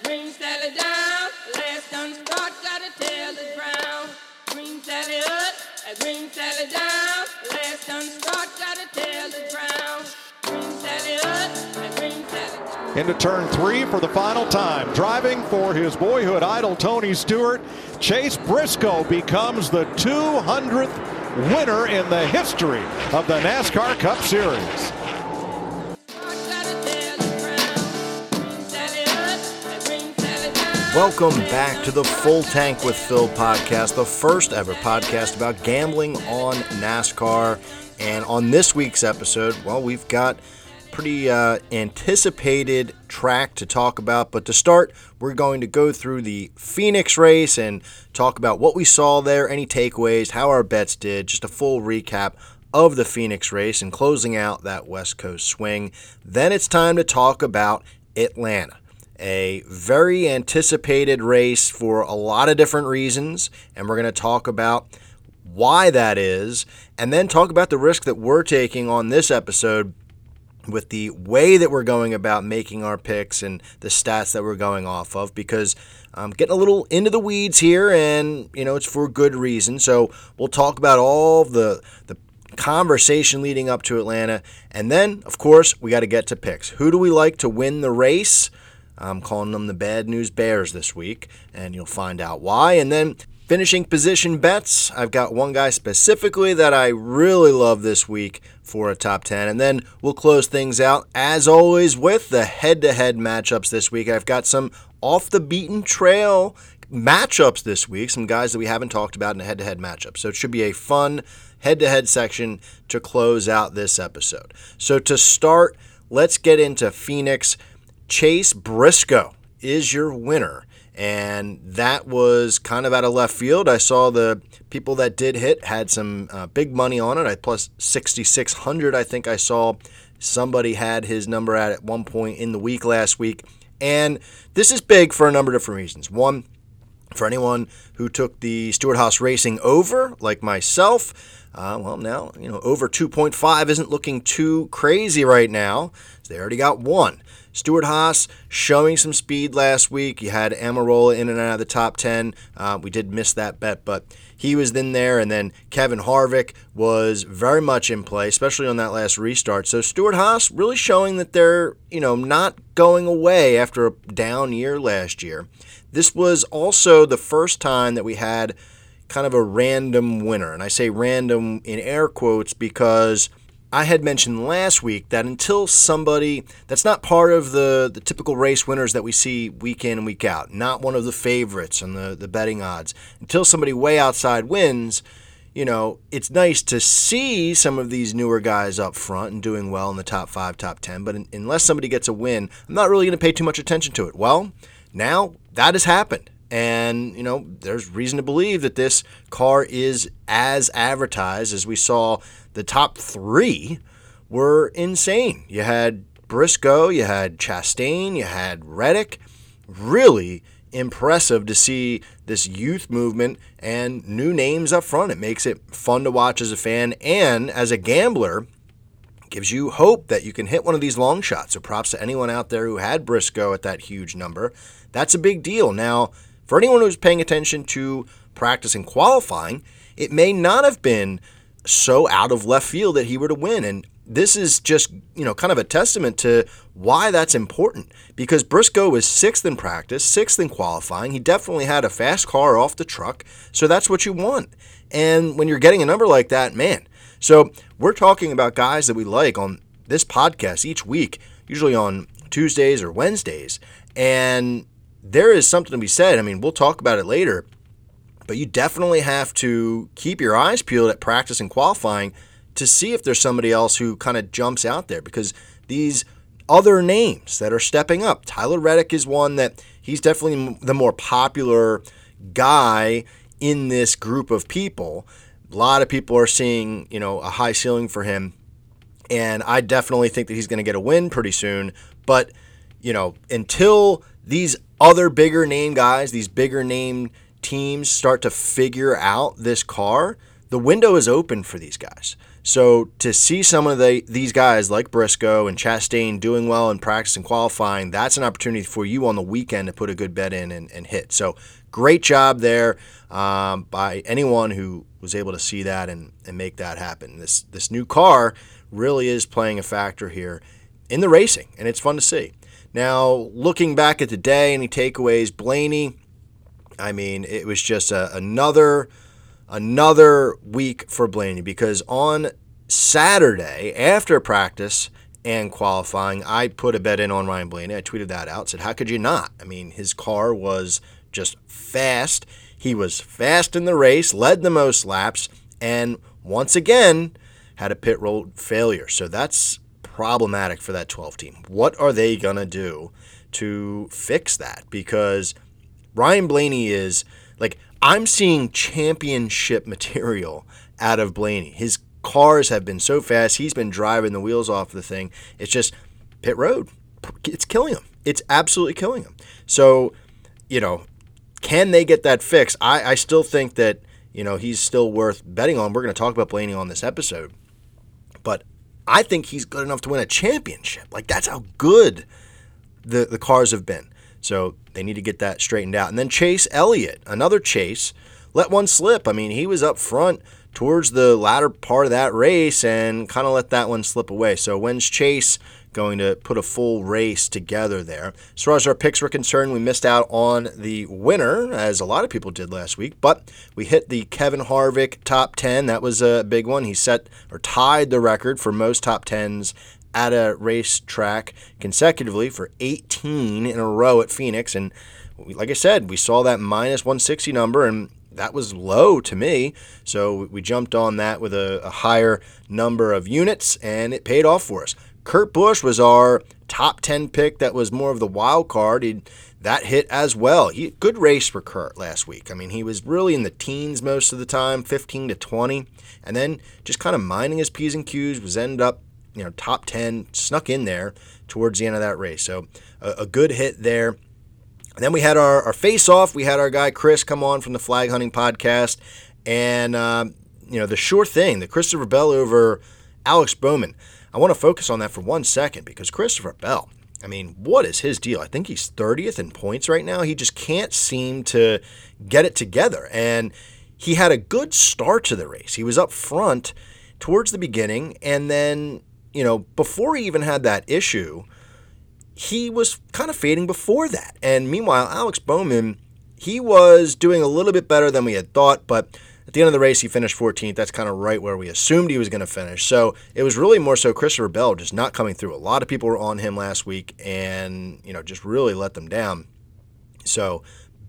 green down. Start, gotta tell the ground. Green up, green down. Start, and green Sally down. into turn three for the final time. Driving for his boyhood idol, Tony Stewart, Chase Briscoe becomes the 200th winner in the history of the NASCAR Cup Series. Welcome back to the Full Tank with Phil podcast, the first ever podcast about gambling on NASCAR. And on this week's episode, well, we've got pretty uh, anticipated track to talk about. But to start, we're going to go through the Phoenix race and talk about what we saw there, any takeaways, how our bets did, just a full recap of the Phoenix race and closing out that West Coast swing. Then it's time to talk about Atlanta a very anticipated race for a lot of different reasons, and we're going to talk about why that is, and then talk about the risk that we're taking on this episode with the way that we're going about making our picks and the stats that we're going off of because I'm getting a little into the weeds here and you know it's for good reason. So we'll talk about all the the conversation leading up to Atlanta and then of course we got to get to picks. Who do we like to win the race? I'm calling them the Bad News Bears this week, and you'll find out why. And then finishing position bets, I've got one guy specifically that I really love this week for a top 10. And then we'll close things out, as always, with the head to head matchups this week. I've got some off the beaten trail matchups this week, some guys that we haven't talked about in a head to head matchup. So it should be a fun head to head section to close out this episode. So to start, let's get into Phoenix. Chase Briscoe is your winner. And that was kind of out of left field. I saw the people that did hit had some uh, big money on it. I plus 6,600, I think I saw somebody had his number at at one point in the week last week. And this is big for a number of different reasons. One, for anyone who took the Stewart Haas Racing over, like myself, uh, well, now, you know, over 2.5 isn't looking too crazy right now. They already got one. Stewart Haas showing some speed last week. You had Almirola in and out of the top 10. Uh, we did miss that bet, but he was in there. And then Kevin Harvick was very much in play, especially on that last restart. So Stewart Haas really showing that they're, you know, not going away after a down year last year. This was also the first time that we had kind of a random winner. And I say random in air quotes because – I had mentioned last week that until somebody that's not part of the, the typical race winners that we see week in and week out, not one of the favorites and the, the betting odds, until somebody way outside wins, you know, it's nice to see some of these newer guys up front and doing well in the top five, top 10. But in, unless somebody gets a win, I'm not really going to pay too much attention to it. Well, now that has happened. And, you know, there's reason to believe that this car is as advertised as we saw the top three were insane. You had Briscoe, you had Chastain, you had Reddick. Really impressive to see this youth movement and new names up front. It makes it fun to watch as a fan and as a gambler. Gives you hope that you can hit one of these long shots. So props to anyone out there who had Briscoe at that huge number. That's a big deal. Now, for anyone who's paying attention to practice and qualifying, it may not have been so out of left field that he were to win. And this is just, you know, kind of a testament to why that's important. Because Briscoe was sixth in practice, sixth in qualifying. He definitely had a fast car off the truck. So that's what you want. And when you're getting a number like that, man. So we're talking about guys that we like on this podcast each week, usually on Tuesdays or Wednesdays. And there is something to be said. I mean, we'll talk about it later, but you definitely have to keep your eyes peeled at practice and qualifying to see if there's somebody else who kind of jumps out there because these other names that are stepping up. Tyler Reddick is one that he's definitely the more popular guy in this group of people. A lot of people are seeing, you know, a high ceiling for him. And I definitely think that he's going to get a win pretty soon. But, you know, until these other bigger name guys, these bigger name teams start to figure out this car, the window is open for these guys. So to see some of the, these guys like Briscoe and Chastain doing well in practice and qualifying, that's an opportunity for you on the weekend to put a good bet in and, and hit. So great job there um, by anyone who was able to see that and, and make that happen. This this new car really is playing a factor here in the racing, and it's fun to see. Now, looking back at the day, any takeaways? Blaney, I mean, it was just a, another another week for Blaney because on Saturday after practice and qualifying, I put a bet in on Ryan Blaney. I tweeted that out. Said, "How could you not?" I mean, his car was just fast. He was fast in the race, led the most laps, and once again had a pit road failure. So that's problematic for that 12 team. What are they going to do to fix that? Because Ryan Blaney is like I'm seeing championship material out of Blaney. His cars have been so fast. He's been driving the wheels off the thing. It's just pit road. It's killing him. It's absolutely killing him. So, you know, can they get that fixed? I, I still think that, you know, he's still worth betting on. We're going to talk about Blaney on this episode. But I think he's good enough to win a championship. Like, that's how good the, the cars have been. So they need to get that straightened out. And then Chase Elliott, another Chase, let one slip. I mean, he was up front towards the latter part of that race and kind of let that one slip away. So when's Chase going to put a full race together there? As far as our picks were concerned, we missed out on the winner, as a lot of people did last week, but we hit the Kevin Harvick top 10. That was a big one. He set or tied the record for most top 10s at a racetrack consecutively for 18 in a row at Phoenix. And like I said, we saw that minus 160 number, and that was low to me. So we jumped on that with a, a higher number of units, and it paid off for us. Kurt Busch was our top 10 pick that was more of the wild card. He, that hit as well. He, good race for Kurt last week. I mean, he was really in the teens most of the time, 15 to 20, and then just kind of minding his P's and Q's, was ended up you know, top 10, snuck in there towards the end of that race. So a, a good hit there. And then we had our, our face off. We had our guy Chris come on from the Flag Hunting Podcast. And, um, you know, the sure thing, the Christopher Bell over Alex Bowman. I want to focus on that for one second because Christopher Bell, I mean, what is his deal? I think he's 30th in points right now. He just can't seem to get it together. And he had a good start to the race. He was up front towards the beginning, and then you know, before he even had that issue, he was kind of fading before that. And meanwhile, Alex Bowman, he was doing a little bit better than we had thought, but at the end of the race, he finished 14th. That's kind of right where we assumed he was going to finish. So it was really more so Christopher Bell just not coming through. A lot of people were on him last week and, you know, just really let them down. So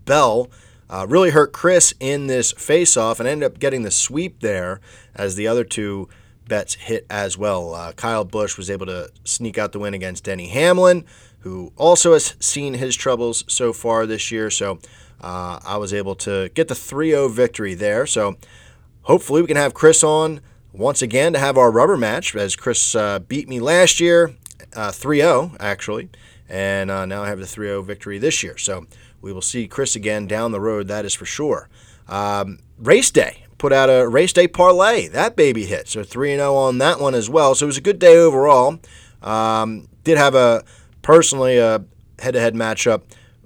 Bell uh, really hurt Chris in this face off and ended up getting the sweep there as the other two bets hit as well. Uh, Kyle Busch was able to sneak out the win against Denny Hamlin, who also has seen his troubles so far this year. So uh, I was able to get the 3 0 victory there. So hopefully we can have Chris on once again to have our rubber match, as Chris uh, beat me last year, uh, 3 0 actually. And uh, now I have the 3 0 victory this year. So we will see Chris again down the road, that is for sure. Um, race day put out a race day parlay. That baby hit. So 3 0 on that one as well. So it was a good day overall. Um, did have a personally a head to head matchup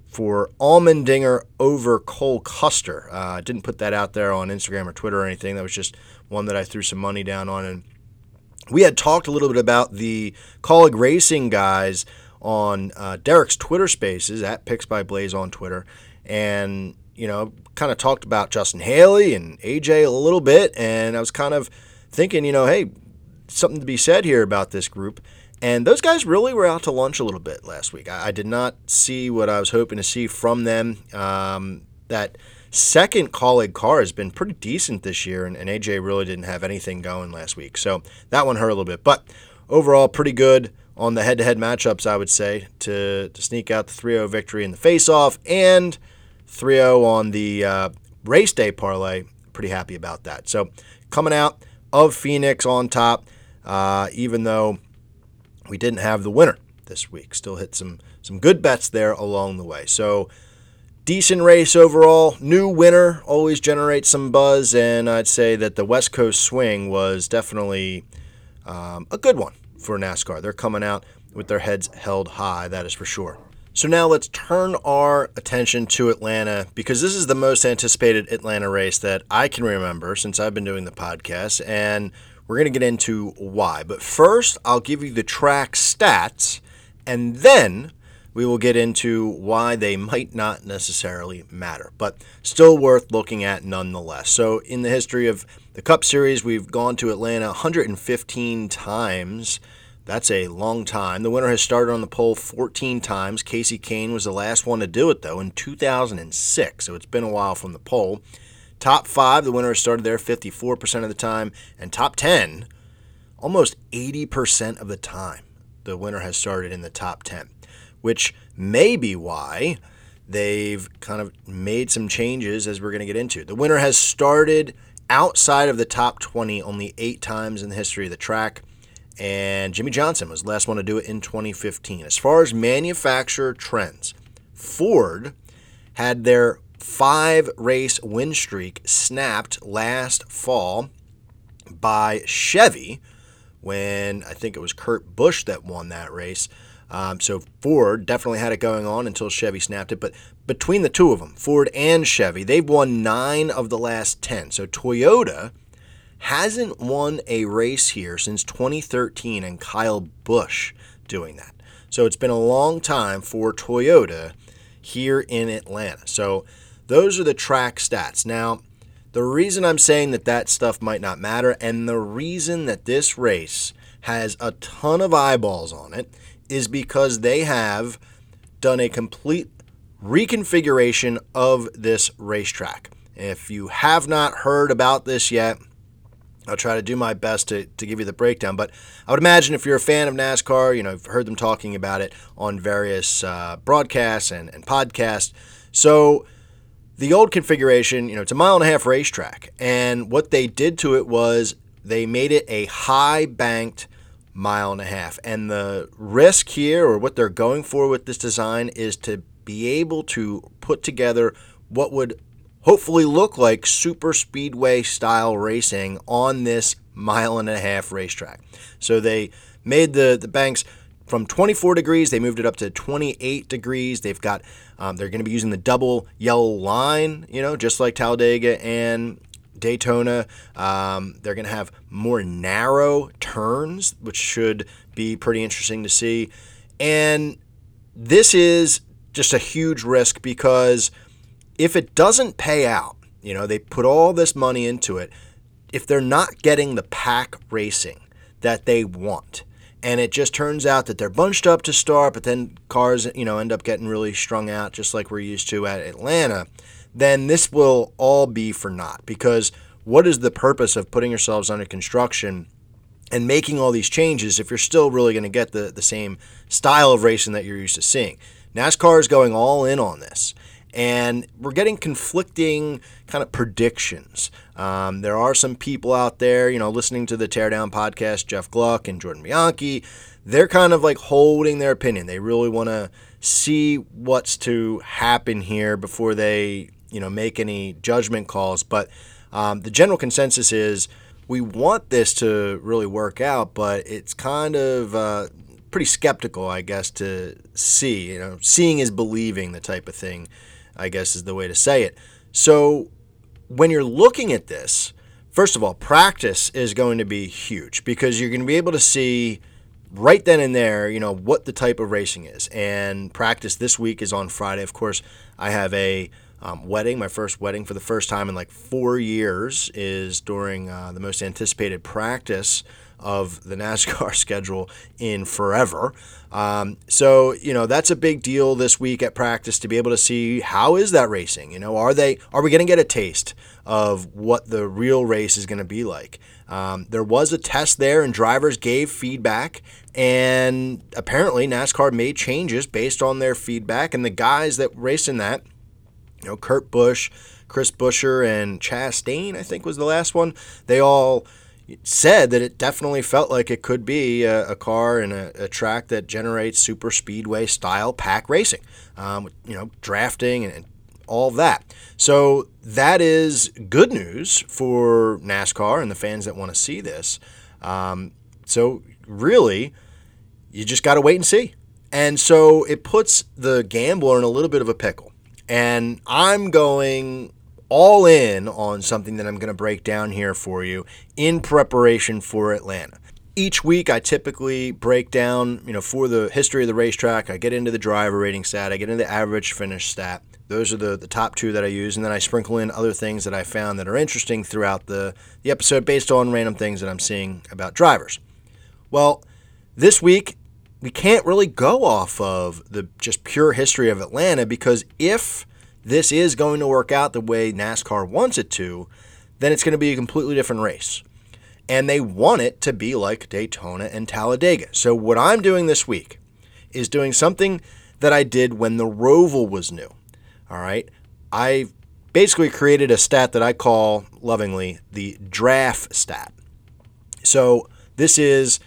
for Allmendinger over Cole Custer. Uh, didn't put that out there on Instagram or Twitter or anything. That was just one that I threw some money down on. And we had talked a little bit about the Kaulig Racing guys on uh, Derek's Twitter Spaces at Picks by Blaze on Twitter, and you know, kind of talked about Justin Haley and AJ a little bit, and I was kind of thinking, you know, hey, something to be said here about this group. And those guys really were out to lunch a little bit last week. I, I did not see what I was hoping to see from them. Um, that second Kaulig car has been pretty decent this year, and, and AJ really didn't have anything going last week. So that one hurt a little bit. But overall, pretty good on the head to head matchups, I would say, to, to sneak out the 3 0 victory in the face off and 3 0 on the uh, race day parlay. Pretty happy about that. So coming out of Phoenix on top, uh, even though we didn't have the winner this week. Still hit some some good bets there along the way. So decent race overall. New winner always generates some buzz, and I'd say that the West Coast swing was definitely um, a good one for NASCAR. They're coming out with their heads held high, that is for sure. So now let's turn our attention to Atlanta because this is the most anticipated Atlanta race that I can remember since I've been doing the podcast, and we're going to get into why. But first, I'll give you the track stats, and then we will get into why they might not necessarily matter, but still worth looking at nonetheless. So, in the history of the Cup Series, we've gone to Atlanta 115 times. That's a long time. The winner has started on the pole 14 times. Kasey Kahne was the last one to do it, though, in 2006. So it's been a while from the pole. Top five, the winner has started there 54% of the time. And top 10, almost 80% of the time, the winner has started in the top 10, which may be why they've kind of made some changes as we're going to get into. The winner has started outside of the top 20 only eight times in the history of the track and Jimmie Johnson was the last one to do it in 2015. As far as manufacturer trends, Ford had their five race win streak snapped last fall by Chevy when I think it was Kurt Busch that won that race. Um, so Ford definitely had it going on until Chevy snapped it. But between the two of them, Ford and Chevy, they've won nine of the last 10. So Toyota hasn't won a race here since 2013 and Kyle Busch doing that. So it's been a long time for Toyota here in Atlanta. So those are the track stats. Now, the reason I'm saying that that stuff might not matter and the reason that this race has a ton of eyeballs on it is because they have done a complete reconfiguration of this racetrack. If you have not heard about this yet, I'll try to do my best to, to give you the breakdown. But I would imagine if you're a fan of NASCAR, you know, you've heard them talking about it on various uh, broadcasts and, and podcasts. So the old configuration, you know, it's a mile and a half racetrack. And what they did to it was they made it a high banked mile and a half. And the risk here, or what they're going for with this design, is to be able to put together what would hopefully look like super speedway style racing on this mile and a half racetrack. So they made the, the banks from 24 degrees, they moved it up to 28 degrees. They've got, um, they're going to be using the double yellow line, you know, just like Talladega and Daytona. Um, they're going to have more narrow turns, which should be pretty interesting to see. And this is just a huge risk because if it doesn't pay out, you know, they put all this money into it, if they're not getting the pack racing that they want, and it just turns out that they're bunched up to start, but then cars, you know, end up getting really strung out, just like we're used to at Atlanta, then this will all be for naught. Because what is the purpose of putting yourselves under construction and making all these changes if you're still really going to get the, the same style of racing that you're used to seeing? NASCAR is going all in on this and we're getting conflicting kind of predictions. Um, there are some people out there, you know, listening to the Teardown podcast, Jeff Gluck and Jordan Bianchi. They're kind of like holding their opinion. They really want to see what's to happen here before they, you know, make any judgment calls. But um, the general consensus is we want this to really work out, but it's kind of uh, pretty skeptical, I guess, to see. You know, seeing is believing, the type of thing I guess is the way to say it. So when you're looking at this, first of all, practice is going to be huge because you're going to be able to see right then and there, you know, what the type of racing is. And practice this week is on Friday. Of course, I have a um, wedding, my first wedding for the first time in like four years, is during uh, the most anticipated practice of the NASCAR schedule in forever. Um, so you know that's a big deal this week at practice to be able to see how is that racing. You know, are they are we going to get a taste of what the real race is going to be like? Um, there was a test there, and drivers gave feedback, and apparently NASCAR made changes based on their feedback. And the guys that raced in that, you know, Kurt Busch, Chris Buescher, and Chastain, I think was the last one. They all said that it definitely felt like it could be a, a car and a, a, track that generates super speedway style pack racing. Um, you know, drafting and, all that. So that is good news for NASCAR and the fans that want to see this. Um, so really, you just got to wait and see. And so it puts the gambler in a little bit of a pickle. And I'm going all in on something that I'm going to break down here for you in preparation for Atlanta. Each week, I typically break down, you know, for the history of the racetrack. I get into the driver rating stat, I get into the average finish stat. Those are the, the top two that I use, and then I sprinkle in other things that I found that are interesting throughout the, the episode based on random things that I'm seeing about drivers. Well, this week, we can't really go off of the just pure history of Atlanta because if this is going to work out the way NASCAR wants it to, then it's going to be a completely different race. And they want it to be like Daytona and Talladega. So, what I'm doing this week is doing something that I did when the Roval was new. All right. I basically created a stat that I call lovingly the draft stat. So, this is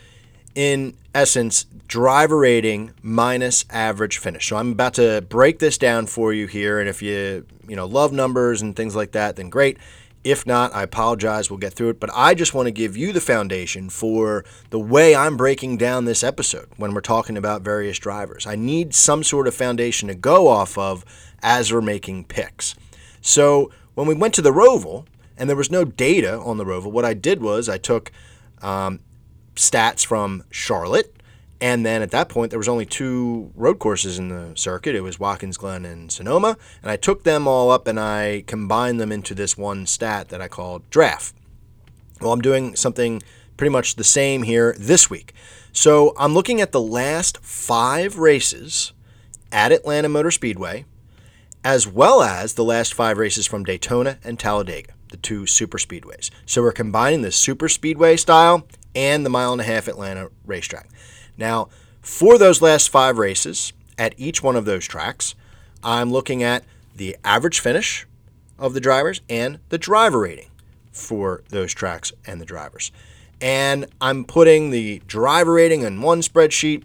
in essence driver rating minus average finish. So I'm about to break this down for you here and if you, you know, love numbers and things like that, then great. If not, I apologize. We'll get through it. But I just want to give you the foundation for the way I'm breaking down this episode when we're talking about various drivers. I need some sort of foundation to go off of as we're making picks. So when we went to the Roval, and there was no data on the Roval, what I did was I took um, stats from Charlotte. And then at that point, there was only two road courses in the circuit. It was Watkins Glen and Sonoma. And I took them all up and I combined them into this one stat that I called draft. Well, I'm doing something pretty much the same here this week. So I'm looking at the last five races at Atlanta Motor Speedway, as well as the last five races from Daytona and Talladega, the two super speedways. So we're combining the super speedway style and the mile and a half Atlanta racetrack. Now, for those last five races at each one of those tracks, I'm looking at the average finish of the drivers and the driver rating for those tracks and the drivers. And I'm putting the driver rating in one spreadsheet,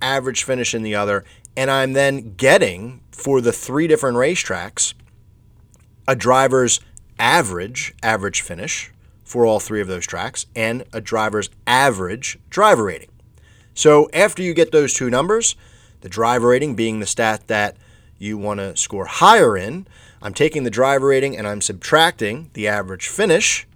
average finish in the other, and I'm then getting for the three different racetracks a driver's average average finish for all three of those tracks and a driver's average driver rating. So after you get those two numbers, the driver rating being the stat that you want to score higher in, I'm taking the driver rating and I'm subtracting the average finish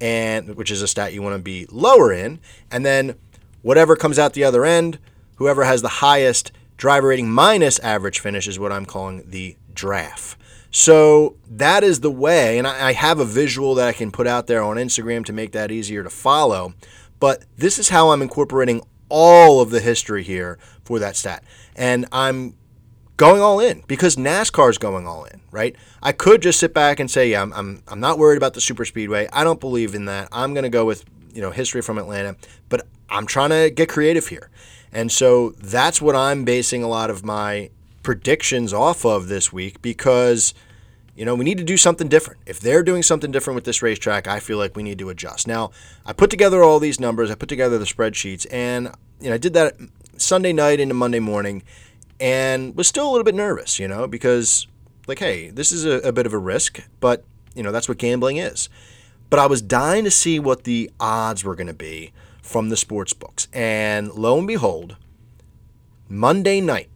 and which is a stat you want to be lower in, and then whatever comes out the other end, whoever has the highest driver rating minus average finish is what I'm calling the draft. So that is the way, and I, have a visual that I can put out there on Instagram to make that easier to follow. But this is how I'm incorporating all of the history here for that stat. And I'm going all in because NASCAR is going all in, right? I could just sit back and say, yeah, I'm, I'm, I'm not worried about the super speedway. I don't believe in that. I'm going to go with, you know, history from Atlanta, but I'm trying to get creative here. And so that's what I'm basing a lot of my predictions off of this week because you know, we need to do something different. If they're doing something different with this racetrack, I feel like we need to adjust. Now, I put together all these numbers, I put together the spreadsheets, and you know, I did that Sunday night into Monday morning and was still a little bit nervous, you know, because like, hey, this is a, a bit of a risk, but you know, that's what gambling is. But I was dying to see what the odds were going to be from the sports books. And lo and behold, Monday night,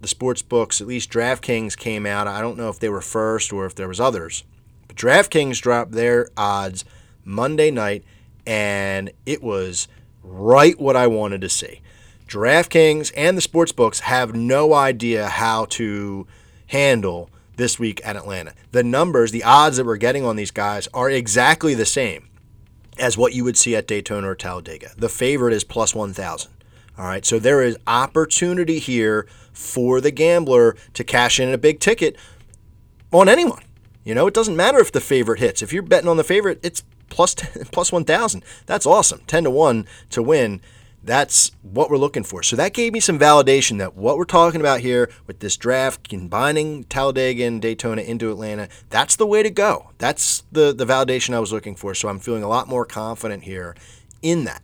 the sports books, at least DraftKings came out. I don't know if they were first or if there was others. But DraftKings dropped their odds Monday night and it was right what I wanted to see. DraftKings and the sports books have no idea how to handle this week at Atlanta. The numbers, the odds that we're getting on these guys are exactly the same as what you would see at Daytona or Talladega. The favorite is plus 1,000. All right, so there is opportunity here for the gambler to cash in a big ticket on anyone. You know, it doesn't matter if the favorite hits. If you're betting on the favorite, it's plus 10, plus 1,000. That's awesome. 10 to 1 to win. That's what we're looking for. So that gave me some validation that what we're talking about here with this draft, combining Talladega and Daytona into Atlanta, that's the way to go. That's the, the validation I was looking for. So I'm feeling a lot more confident here in that.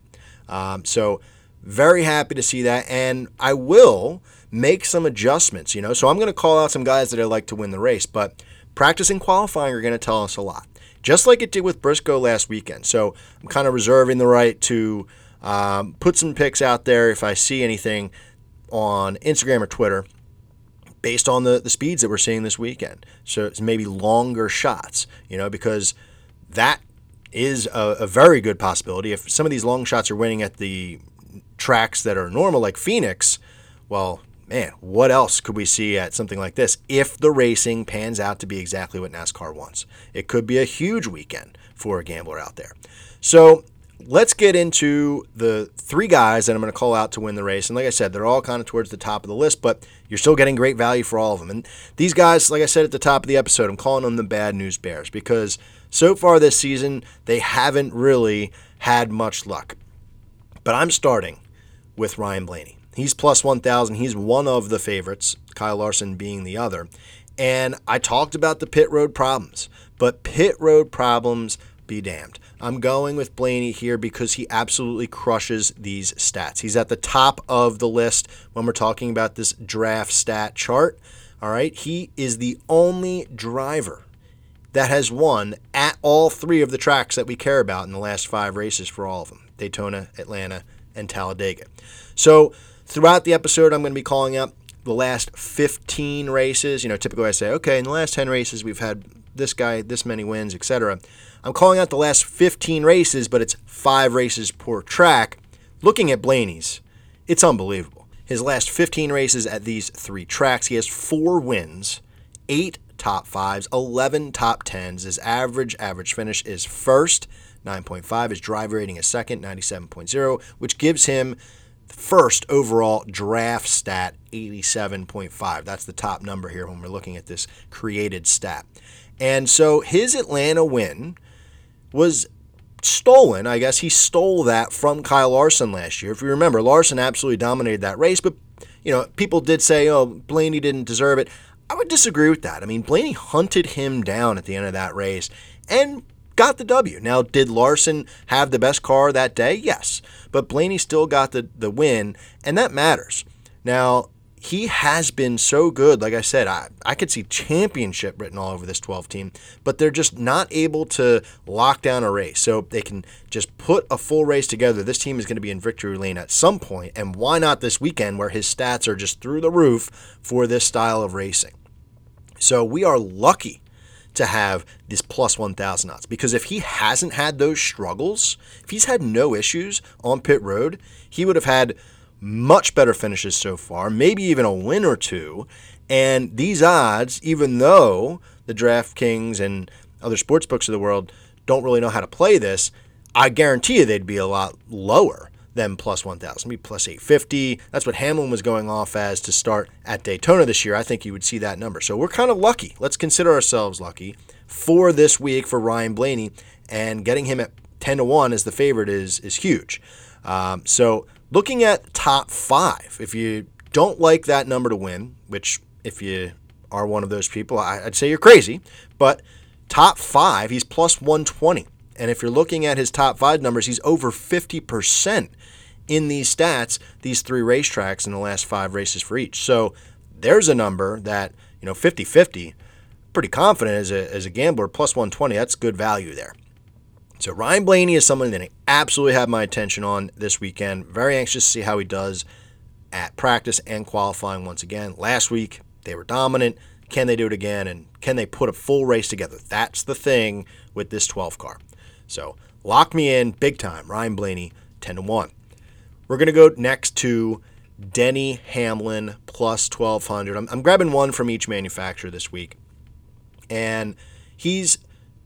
Um, so very happy to see that. And I will make some adjustments, you know. So I'm going to call out some guys that I like to win the race, but practice and qualifying are going to tell us a lot, just like it did with Briscoe last weekend. So I'm kind of reserving the right to um, put some picks out there if I see anything on Instagram or Twitter based on the, the speeds that we're seeing this weekend. So it's maybe longer shots, you know, because that is a, a, very good possibility. If some of these long shots are winning at the tracks that are normal, like Phoenix, well, man, what else could we see at something like this if the racing pans out to be exactly what NASCAR wants? It could be a huge weekend for a gambler out there. So let's get into the three guys that I'm going to call out to win the race. And like I said, they're all kind of towards the top of the list, but you're still getting great value for all of them. And these guys, like I said at the top of the episode, I'm calling them the bad news bears because so far this season, they haven't really had much luck. But I'm starting with Ryan Blaney. He's plus 1,000. He's one of the favorites, Kyle Larson being the other. And I talked about the pit road problems, but pit road problems be damned. I'm going with Blaney here because he absolutely crushes these stats. He's at the top of the list when we're talking about this draft stat chart. All right, he is the only driver that has won at all three of the tracks that we care about in the last five races for all of them Daytona, Atlanta, and Talladega. So, throughout the episode, I'm going to be calling up the last 15 races. You know, typically I say, okay, in the last 10 races, we've had this guy, this many wins, etc. I'm calling out the last 15 races, but it's five races per track. Looking at Blaney's, it's unbelievable. His last 15 races at these three tracks, he has four wins, eight top fives, 11 top tens. His average average finish is first, 9.5. His drive rating is second, 97.0, which gives him first overall draft stat, 87.5. That's the top number here when we're looking at this created stat. And so his Atlanta win was stolen. I guess he stole that from Kyle Larson last year. If you remember, Larson absolutely dominated that race, but you know, people did say, "Oh, Blaney didn't deserve it." I would disagree with that. I mean, Blaney hunted him down at the end of that race and got the W. Now, did Larson have the best car that day? Yes. But Blaney still got the, the win, and that matters. Now, he has been so good. Like I said, I, I could see championship written all over this 12 team, but they're just not able to lock down a race. So they can just put a full race together. This team is going to be in victory lane at some point, and why not this weekend where his stats are just through the roof for this style of racing? So we are lucky to have this plus 1,000 odds because if he hasn't had those struggles, if he's had no issues on pit road, he would have had much better finishes so far, maybe even a win or two. And these odds, even though the DraftKings and other sports books of the world don't really know how to play this, I guarantee you they'd be a lot lower than plus 1,000, be plus 850. That's what Hamlin was going off as to start at Daytona this year. I think you would see that number. So we're kind of lucky. Let's consider ourselves lucky for this week for Ryan Blaney, and getting him at 10 to 1 as the favorite is, is huge. Um, so Looking at top five, if you don't like that number to win, which if you are one of those people, I'd say you're crazy, but top five, he's plus 120. And if you're looking at his top five numbers, he's over 50% in these stats, these three racetracks in the last five races for each. So there's a number that, you know, 50 50, pretty confident as a, as a gambler, plus 120, that's good value there. So Ryan Blaney is someone that I absolutely have my attention on this weekend. Very anxious to see how he does at practice and qualifying once again. Last week they were dominant. Can they do it again? And can they put a full race together? That's the thing with this 12 car. So lock me in big time. Ryan Blaney, 10 to 1. We're going to go next to Denny Hamlin plus 1200. I'm, I'm grabbing one from each manufacturer this week. And he's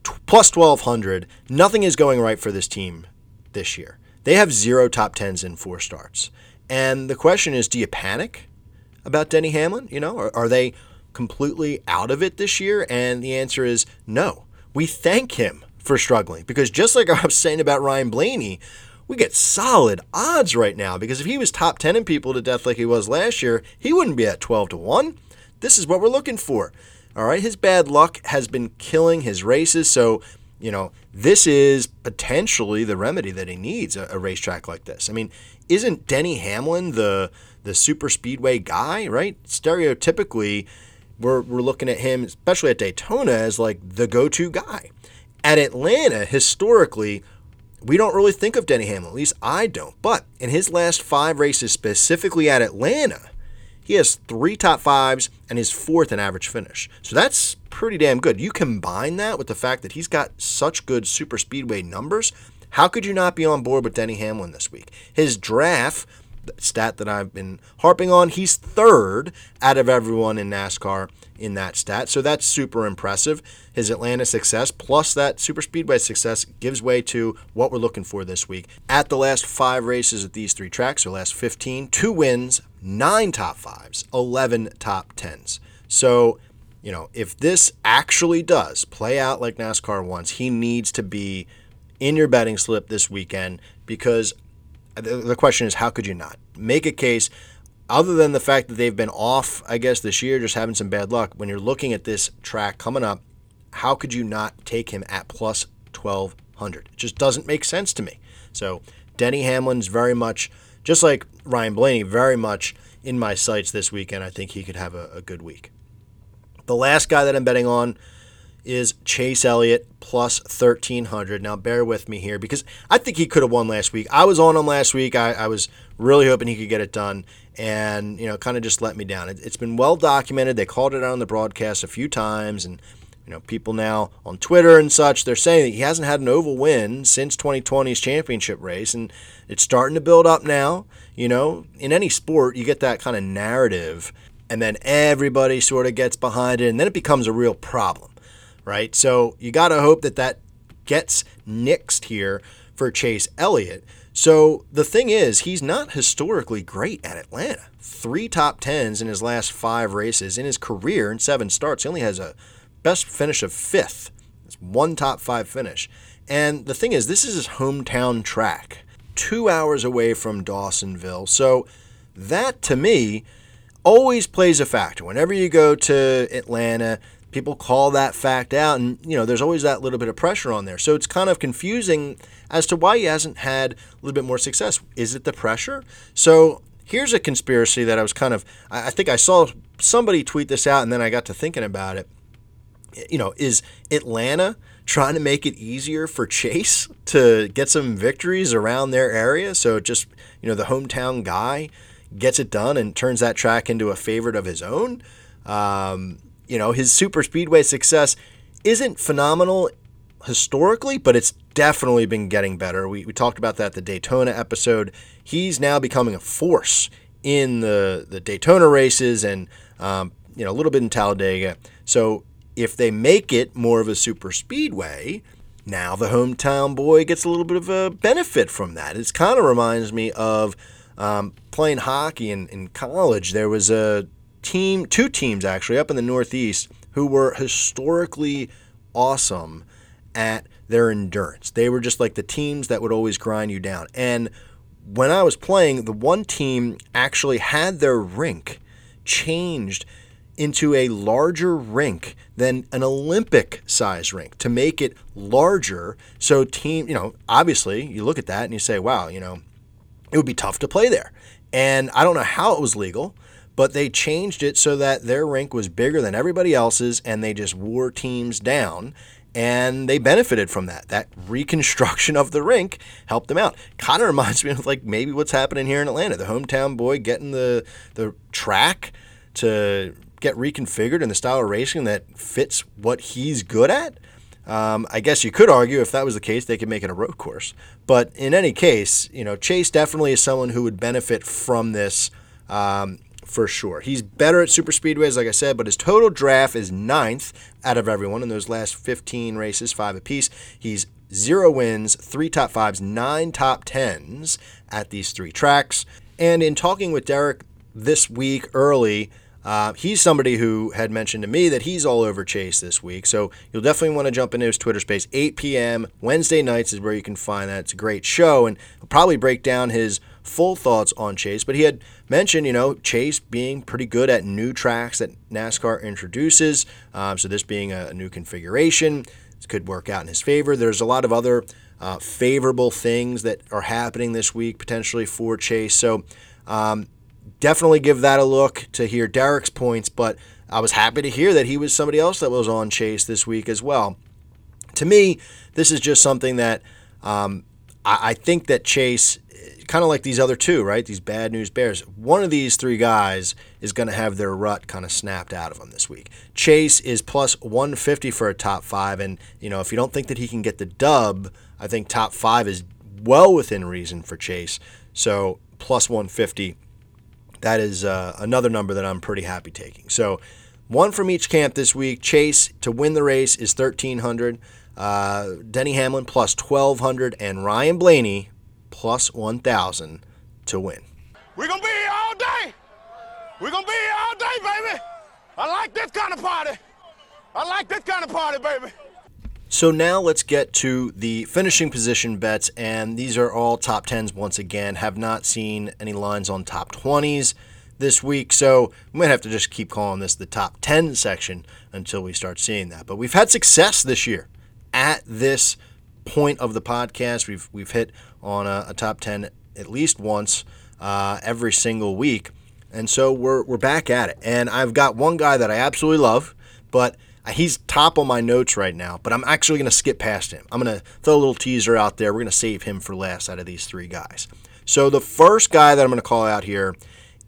plus 1200. Nothing is going right for this team this year. They have zero top tens in four starts. And the question is do you panic about Denny Hamlin? You know, are, are they completely out of it this year? And the answer is no. We thank him for struggling because just like I was saying about Ryan Blaney, we get solid odds right now because if he was top 10 in people to death like he was last year, he wouldn't be at 12 to 1. This is what we're looking for. All right, his bad luck has been killing his races, so you know this is potentially the remedy that he needs a, a racetrack like this. I mean, isn't Denny Hamlin the the super speedway guy, right? Stereotypically, we're, we're looking at him, especially at Daytona, as like the go to guy. At Atlanta, historically, we don't really think of Denny Hamlin, at least I don't. But in his last five races, specifically at Atlanta, he has three top fives and his fourth in average finish. So that's pretty damn good. You combine that with the fact that he's got such good super speedway numbers. How could you not be on board with Denny Hamlin this week? His draft stat that I've been harping on. He's third out of everyone in NASCAR in that stat. So that's super impressive. His Atlanta success plus that super speedway success gives way to what we're looking for this week. At the last five races at these three tracks, or last 15, two wins, nine top fives, 11 top tens. So, you know, if this actually does play out like NASCAR wants, he needs to be in your betting slip this weekend because the question is, how could you not make a case? Other than the fact that they've been off, I guess this year, just having some bad luck. When you're looking at this track coming up, how could you not take him at plus 1200? It just doesn't make sense to me. So Denny Hamlin's very much, just like Ryan Blaney, very much in my sights this weekend. I think he could have a, a good week. The last guy that I'm betting on is Chase Elliott plus 1300. Now, bear with me here because I think he could have won last week. I was on him last week. I, I was really hoping he could get it done and, you know, kind of just let me down. It, has been well documented. They called it out on the broadcast a few times and, you know, people now on Twitter and such, they're saying that he hasn't had an oval win since 2020's championship race, and it's starting to build up now. You know, in any sport, you get that kind of narrative, and then everybody sort of gets behind it, and then it becomes a real problem right? So you got to hope that that gets nixed here for Chase Elliott. So the thing is, he's not historically great at Atlanta. Three top tens in his last five races in his career in seven starts. He only has a best finish of fifth. It's one top five finish. And the thing is, this is his hometown track, two hours away from Dawsonville. So that to me always plays a factor. Whenever you go to Atlanta, people call that fact out and you know there's always that little bit of pressure on there so it's kind of confusing as to why he hasn't had a little bit more success. Is it the pressure? So here's a conspiracy that i was kind of i think i saw somebody tweet this out and then i got to thinking about it. You know is atlanta trying to make it easier for chase to get some victories around their area? So just you know the hometown guy gets it done and turns that track into a favorite of his own. Um, you know, his super speedway success isn't phenomenal historically, but it's definitely been getting better. We, we talked about that the Daytona episode. He's now becoming a force in the, the Daytona races and, um, you know, a little bit in Talladega. So if they make it more of a super speedway, now the hometown boy gets a little bit of a benefit from that. It kind of reminds me of um, playing hockey in, in college. There was a team, two teams actually, up in the Northeast who were historically awesome at their endurance. They were just like the teams that would always grind you down. And when I was playing, the one team actually had their rink changed into a larger rink than an Olympic size rink to make it larger. So, team, you know, obviously you look at that and you say, wow, you know, it would be tough to play there. And I don't know how it was legal but they changed it so that their rink was bigger than everybody else's and they just wore teams down and they benefited from that. That reconstruction of the rink helped them out. Kind of reminds me of like maybe what's happening here in Atlanta. The hometown boy getting the the track to get reconfigured in the style of racing that fits what he's good at. Um, I guess you could argue if that was the case, they could make it a road course. But in any case, you know, Chase definitely is someone who would benefit from this. Um, for sure. He's better at super speedways, like I said, but his total draft is ninth out of everyone in those last 15 races, five apiece. He's zero wins, three top fives, nine top tens at these three tracks. And in talking with Derek this week early, uh, he's somebody who had mentioned to me that he's all over Chase this week. So you'll definitely want to jump into his Twitter space. 8 p.m. Wednesday nights is where you can find that. It's a great show, and he'll probably break down his full thoughts on Chase, but he had mentioned, you know, Chase being pretty good at new tracks that NASCAR introduces. Um, so this being a, new configuration, could work out in his favor. There's a lot of other uh, favorable things that are happening this week potentially for Chase. So um, definitely give that a look to hear Derek's points, but I was happy to hear that he was somebody else that was on Chase this week as well. To me, this is just something that um, I, I think that Chase, kind of like these other two, right? These bad news bears. One of these three guys is going to have their rut kind of snapped out of them this week. Chase is plus 150 for a top five, and you know if you don't think that he can get the dub, I think top five is well within reason for Chase. So plus 150 that is uh, another number that I'm pretty happy taking. So one from each camp this week. Chase to win the race is 1300. Uh, Denny Hamlin plus 1200 and Ryan Blaney plus 1000 to win. We're going to be here all day. We're going to be here all day, baby. I like this kind of party. I like this kind of party, baby. So now let's get to the finishing position bets, and these are all top 10s once again. Have not seen any lines on top 20s this week, so we might have to just keep calling this the top 10 section until we start seeing that. But we've had success this year at this point of the podcast. We've we've hit on a, a top 10 at least once uh, every single week, and so we're we're back at it. And I've got one guy that I absolutely love, but He's top on my notes right now, but I'm actually going to skip past him. I'm going to throw a little teaser out there. We're going to save him for last out of these three guys. So the first guy that I'm going to call out here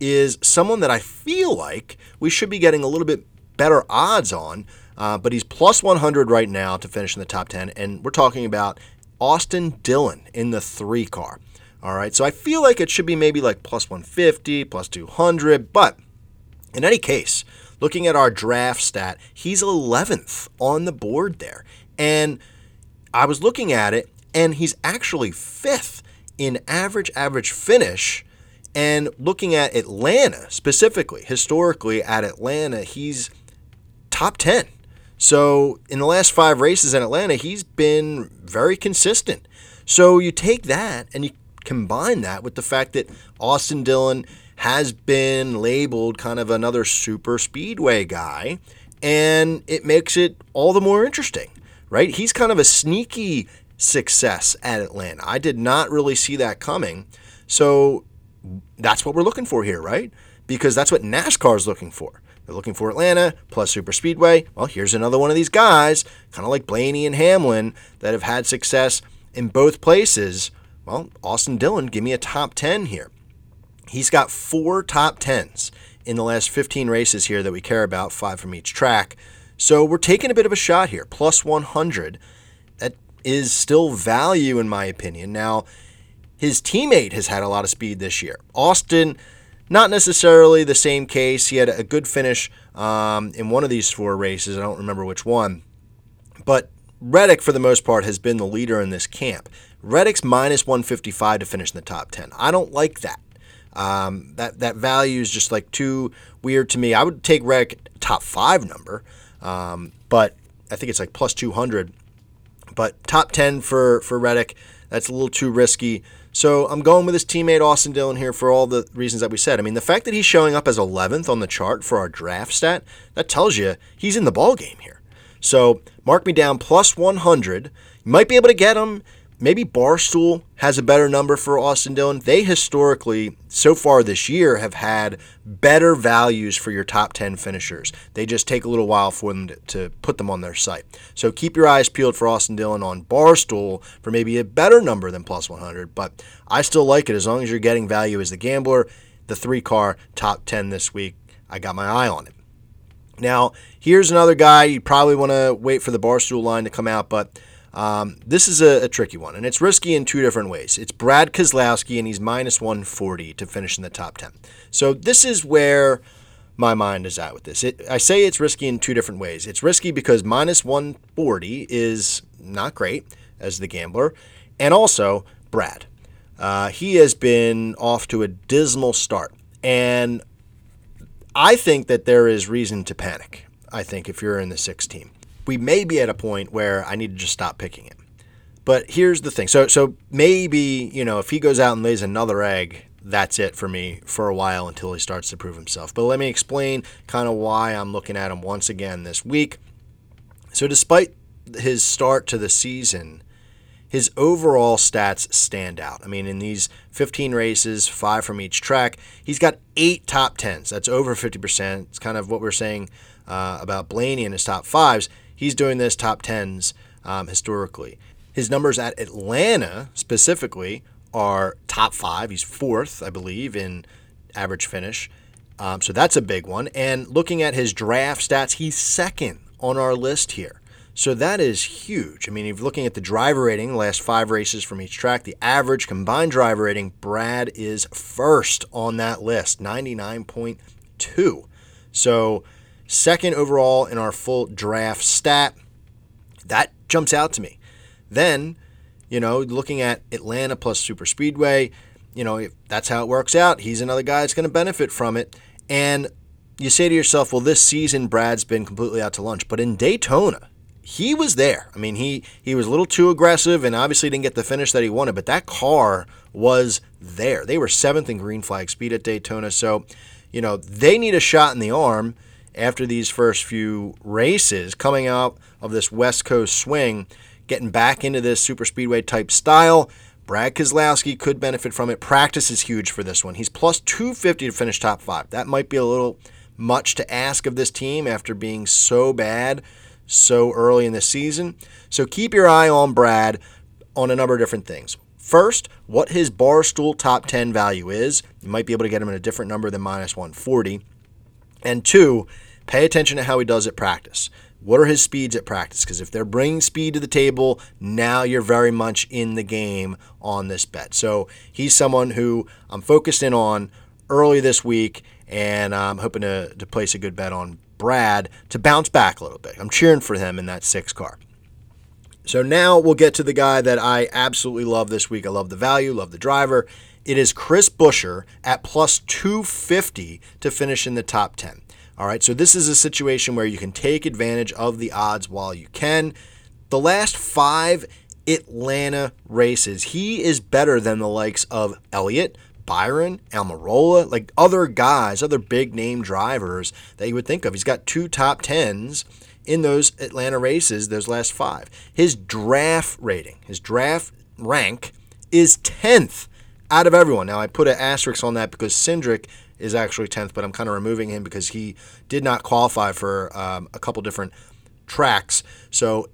is someone that I feel like we should be getting a little bit better odds on, uh, but he's plus 100 right now to finish in the top 10, and we're talking about Austin Dillon in the three car. All right, so I feel like it should be maybe like plus 150, plus 200, but in any case, looking at our draft stat, he's 11th on the board there. And I was looking at it, and he's actually fifth in average average finish. And looking at Atlanta specifically, historically at Atlanta, he's top 10. So in the last five races in Atlanta, he's been very consistent. So you take that and you combine that with the fact that Austin Dillon has been labeled kind of another super speedway guy, and it makes it all the more interesting, right? He's kind of a sneaky success at Atlanta. I did not really see that coming. So that's what we're looking for here, right? Because that's what NASCAR is looking for. They're looking for Atlanta plus super speedway. Well, here's another one of these guys, kind of like Blaney and Hamlin, that have had success in both places. Well, Austin Dillon, give me a top 10 here. He's got four top tens in the last 15 races here that we care about, five from each track. So we're taking a bit of a shot here, plus 100. That is still value, in my opinion. Now, his teammate has had a lot of speed this year. Austin, not necessarily the same case. He had a good finish um, in one of these four races. I don't remember which one. But Reddick, for the most part, has been the leader in this camp. Reddick's minus 155 to finish in the top 10. I don't like that. Um, that that value is just like too weird to me. I would take Reddick top five number, um, but I think it's like plus two hundred. But top ten for for Reddick, that's a little too risky. So I'm going with his teammate Austin Dillon here for all the reasons that we said. I mean, the fact that he's showing up as 11th on the chart for our draft stat that tells you he's in the ball game here. So mark me down plus 100. You might be able to get him maybe Barstool has a better number for Austin Dillon. They historically, so far this year, have had better values for your top 10 finishers. They just take a little while for them to, put them on their site. So keep your eyes peeled for Austin Dillon on Barstool for maybe a better number than plus 100. But I still like it as long as you're getting value as the gambler. The three car top 10 this week, I got my eye on it. Now, here's another guy. You probably want to wait for the Barstool line to come out, but um, this is a, a, tricky one, and it's risky in two different ways. It's Brad Keselowski, and he's minus 140 to finish in the top 10. So this is where my mind is at with this. It, I say it's risky in two different ways. It's risky because minus 140 is not great as the gambler, and also Brad. Uh, he has been off to a dismal start, and I think that there is reason to panic. I think if you're in the sixth team we may be at a point where I need to just stop picking him. But here's the thing. So so maybe, you know, if he goes out and lays another egg, that's it for me for a while until he starts to prove himself. But let me explain kind of why I'm looking at him once again this week. So despite his start to the season, his overall stats stand out. I mean, in these 15 races, five from each track, he's got eight top tens. That's over 50%. It's kind of what we're saying uh, about Blaney and his top fives. He's doing this top tens um, historically. His numbers at Atlanta specifically are top five. He's fourth, I believe, in average finish. Um, so that's a big one. And looking at his draft stats, he's second on our list here. So that is huge. I mean, if looking at the driver rating, last five races from each track, the average combined driver rating, Brad is first on that list, 99.2. So second overall in our full draft stat. That jumps out to me. Then, you know, looking at Atlanta plus Super Speedway, you know, if that's how it works out, he's another guy that's going to benefit from it. And you say to yourself, well, this season Brad's been completely out to lunch. But in Daytona, he was there. I mean, he he was a little too aggressive and obviously didn't get the finish that he wanted, but that car was there. They were seventh in green flag speed at Daytona. So, you know, they need a shot in the arm after these first few races, coming out of this West Coast swing, getting back into this super speedway type style. Brad Keselowski could benefit from it. Practice is huge for this one. He's plus 250 to finish top five. That might be a little much to ask of this team after being so bad so early in the season. So keep your eye on Brad on a number of different things. First, what his barstool top 10 value is. You might be able to get him at a different number than minus 140. And two, pay attention to how he does at practice. What are his speeds at practice? Because if they're bringing speed to the table, now you're very much in the game on this bet. So he's someone who I'm focused in on early this week, and I'm hoping to, to place a good bet on Brad to bounce back a little bit. I'm cheering for him in that six car. So now we'll get to the guy that I absolutely love this week. I love the value, love the driver. It is Chris Buescher at plus 250 to finish in the top 10. All right, so this is a situation where you can take advantage of the odds while you can. The last five Atlanta races, he is better than the likes of Elliott, Byron, Almirola, like other guys, other big name drivers that you would think of. He's got two top tens in those Atlanta races, those last five. His draft rating, his draft rank is 10th out of everyone. Now, I put an asterisk on that because Cindric is actually 10th, but I'm kind of removing him because he did not qualify for um, a couple different tracks. So,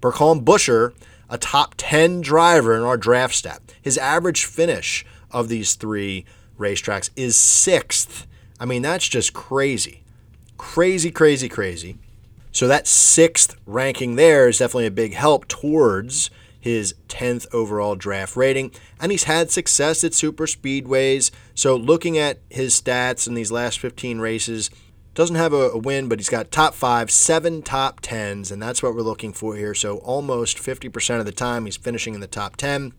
Burkholm Buescher, a top 10 driver in our draft stat. His average finish of these three racetracks is sixth. I mean, that's just crazy. Crazy, crazy, crazy. So that sixth ranking there is definitely a big help towards his 10th overall draft rating. And he's had success at super speedways. So looking at his stats in these last 15 races, doesn't have a, a, win, but he's got top five, seven top tens, and that's what we're looking for here. So almost 50% of the time he's finishing in the top 10.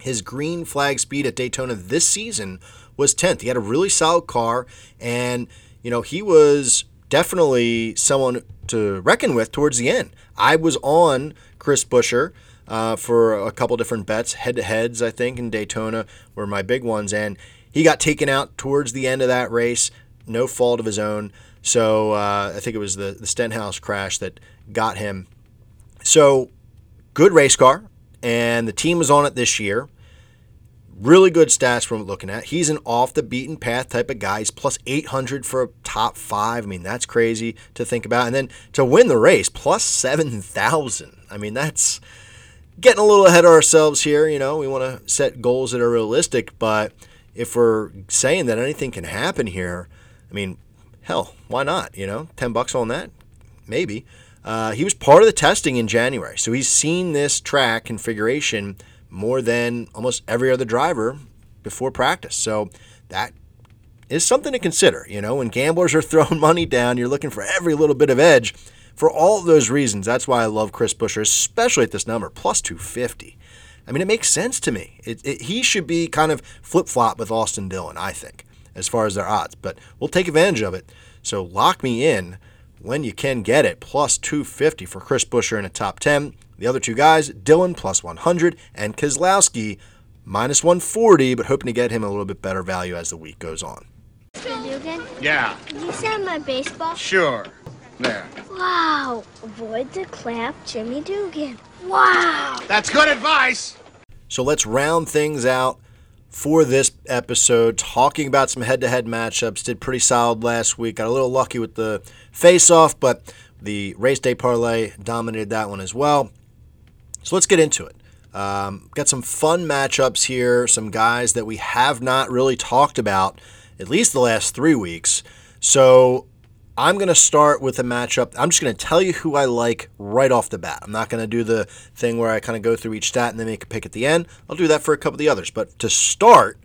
His green flag speed at Daytona this season was 10th. He had a really solid car, and you know he was definitely someone to reckon with towards the end. I was on Chris Buescher uh, for a couple different bets, head to heads, I think, in Daytona were my big ones, and he got taken out towards the end of that race, no fault of his own. So uh, I think it was the, the Stenhouse crash that got him. So good race car, and the team was on it this year. Really good stats from looking at. He's an off the beaten path type of guy. He's plus 800 for a top five. I mean, that's crazy to think about. And then to win the race, plus 7,000. I mean, that's getting a little ahead of ourselves here. You know, we want to set goals that are realistic, but if we're saying that anything can happen here, I mean, hell, why not? You know, 10 bucks on that? Maybe. Uh, he was part of the testing in January, so he's seen this track configuration more than almost every other driver before practice. So that is something to consider. You know, when gamblers are throwing money down, you're looking for every little bit of edge. For all of those reasons, that's why I love Chris Buescher, especially at this number, plus 250. I mean, it makes sense to me. It, it, he should be kind of flip flop with Austin Dillon, I think, as far as their odds. But we'll take advantage of it. So lock me in when you can get it, plus 250 for Chris Buescher in a top 10. The other two guys, Dillon plus 100 and Keselowski minus 140, but hoping to get him a little bit better value as the week goes on. Dugan, Yeah, can you send my baseball? sure. There. Wow, avoid the clap, Jimmy Dugan. Wow. That's good advice. So let's round things out for this episode, talking about some head to head matchups. Did pretty solid last week. Got a little lucky with the face off, but the race day parlay dominated that one as well. So let's get into it. Um, got some fun matchups here, some guys that we have not really talked about at least the last three weeks. So I'm going to start with a matchup. I'm just going to tell you who I like right off the bat. I'm not going to do the thing where I kind of go through each stat and then make a pick at the end. I'll do that for a couple of the others. But to start,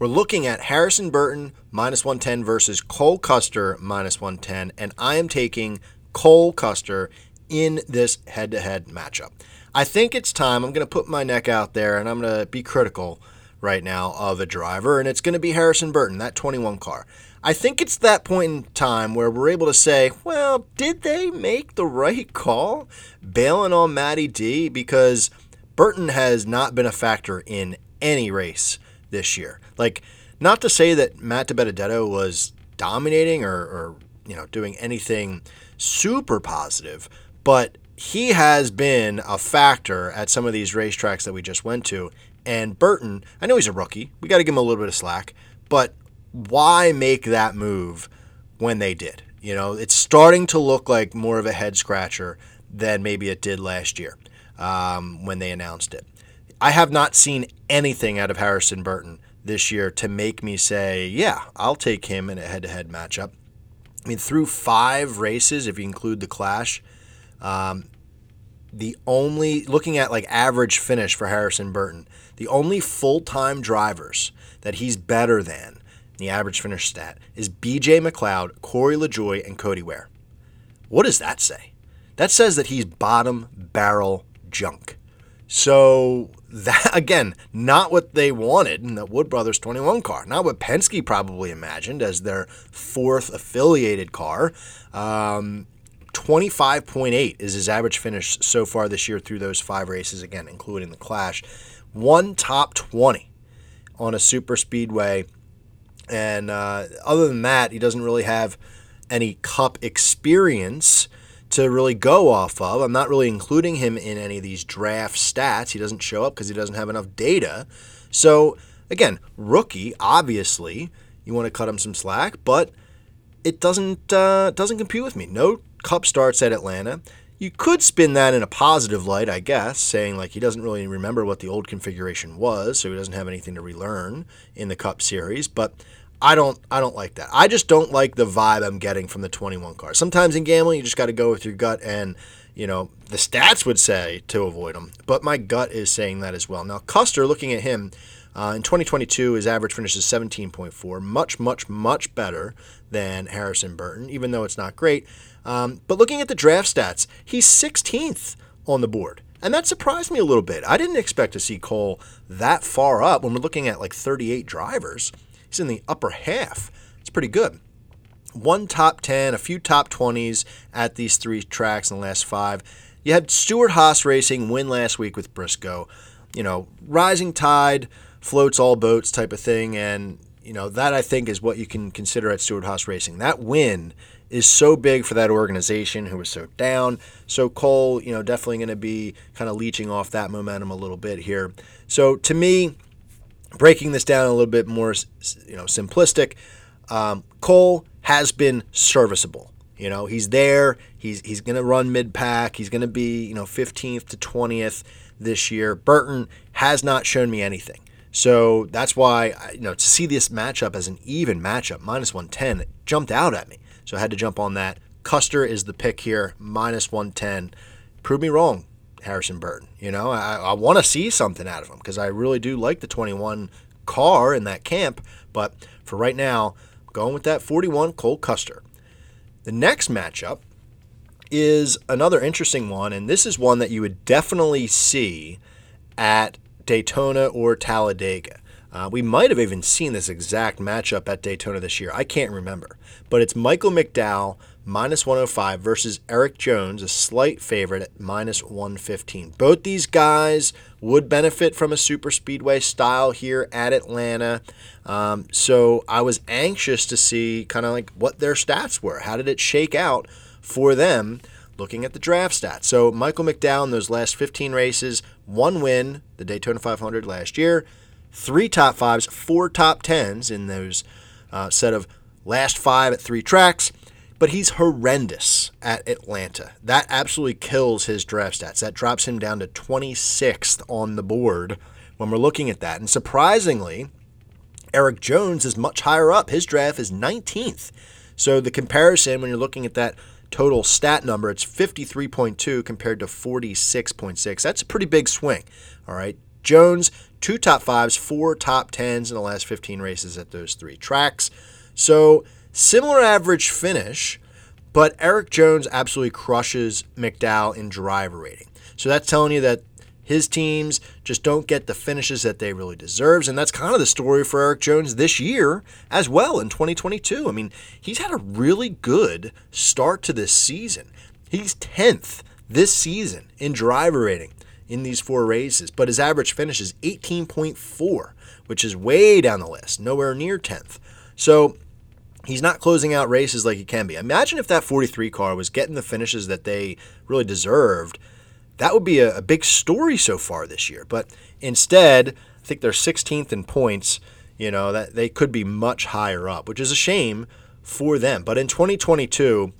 we're looking at Harrison Burton minus 110 versus Cole Custer minus 110. And I am taking Cole Custer in this head to head matchup. I think it's time. I'm going to put my neck out there and I'm going to be critical right now of a driver, and it's going to be Harrison Burton, that 21 car. I think it's that point in time where we're able to say, well, did they make the right call bailing on Matty D? Because Burton has not been a factor in any race this year. Like, not to say that Matt DiBenedetto was dominating or, or you know doing anything super positive, but he has been a factor at some of these racetracks that we just went to. And Burton, I know he's a rookie. We got to give him a little bit of slack, but why make that move when they did? You know, it's starting to look like more of a head scratcher than maybe it did last year um, when they announced it. I have not seen anything out of Harrison Burton this year to make me say, yeah, I'll take him in a head to head matchup. I mean, through five races, if you include the Clash, um, the only looking at like average finish for Harrison Burton, the only full time drivers that he's better than the average finish stat is BJ McLeod, Corey LaJoie, and Cody Ware. What does that say? That says that he's bottom barrel junk. So that again, not what they wanted in the Wood Brothers 21 car, not what Penske probably imagined as their fourth affiliated car. Um, 25.8 is his average finish so far this year through those five races, again, including the Clash. One top 20 on a super speedway. And uh, other than that, he doesn't really have any cup experience to really go off of. I'm not really including him in any of these draft stats. He doesn't show up because he doesn't have enough data. So, again, rookie, obviously, you want to cut him some slack, but it doesn't uh, doesn't compute with me. No Cup starts at Atlanta. You could spin that in a positive light, I guess, saying like he doesn't really remember what the old configuration was, so he doesn't have anything to relearn in the Cup series. But I don't, I don't like that. I just don't like the vibe I'm getting from the 21 car. Sometimes in gambling, you just got to go with your gut, and you know the stats would say to avoid them, but my gut is saying that as well. Now Custer, looking at him. Uh, in 2022, his average finish is 17.4, much, much, much better than Harrison Burton, even though it's not great. Um, but looking at the draft stats, he's 16th on the board. And that surprised me a little bit. I didn't expect to see Cole that far up when we're looking at like 38 drivers. He's in the upper half. It's pretty good. One top 10, a few top 20s at these three tracks in the last five. You had Stewart-Haas Racing win last week with Briscoe. You know, rising tide floats all boats type of thing. And, you know, that I think is what you can consider at Stewart-Haas Racing. That win is so big for that organization who was so down. So Cole, you know, definitely going to be kind of leeching off that momentum a little bit here. So to me, breaking this down a little bit more, you know, simplistic, um, Cole has been serviceable. You know, he's there. He's he's going to run mid pack. He's going to be you know 15th to 20th this year. Burton has not shown me anything. So that's why you know to see this matchup as an even matchup, minus 110, it jumped out at me. So I had to jump on that. Custer is the pick here, minus 110. Prove me wrong, Harrison Burton. You know, I, I want to see something out of him because I really do like the 21 car in that camp. But for right now, going with that 41 Cole Custer. The next matchup is another interesting one, and this is one that you would definitely see at Daytona or Talladega. Uh, we might have even seen this exact matchup at Daytona this year. I can't remember. But it's Michael McDowell minus 105 versus Erik Jones, a slight favorite at minus 115. Both these guys would benefit from a super speedway style here at Atlanta. Um, so I was anxious to see kind of like what their stats were. How did it shake out for them looking at the draft stats. So Michael McDowell in those last 15 races, one win, the Daytona 500 last year, three top fives, four top tens in those uh, set of last five at three tracks. But he's horrendous at Atlanta. That absolutely kills his draft stats. That drops him down to 26th on the board when we're looking at that. And surprisingly, Erik Jones is much higher up. His draft is 19th. So the comparison, when you're looking at that total stat number, it's 53.2 compared to 46.6. That's a pretty big swing. All right. Jones, two top fives, four top tens in the last 15 races at those three tracks. So similar average finish, but Erik Jones absolutely crushes McDowell in driver rating. So that's telling you that his teams just don't get the finishes that they really deserves, and that's kind of the story for Erik Jones this year as well in 2022. I mean, he's had a really good start to this season. He's 10th this season in driver rating in these four races, but his average finish is 18.4, which is way down the list, nowhere near 10th. So he's not closing out races like he can be. Imagine if that 43 car was getting the finishes that they really deserved that would be a, a big story so far this year. But instead, I think they're 16th in points. You know that they could be much higher up, which is a shame for them. But in 2022,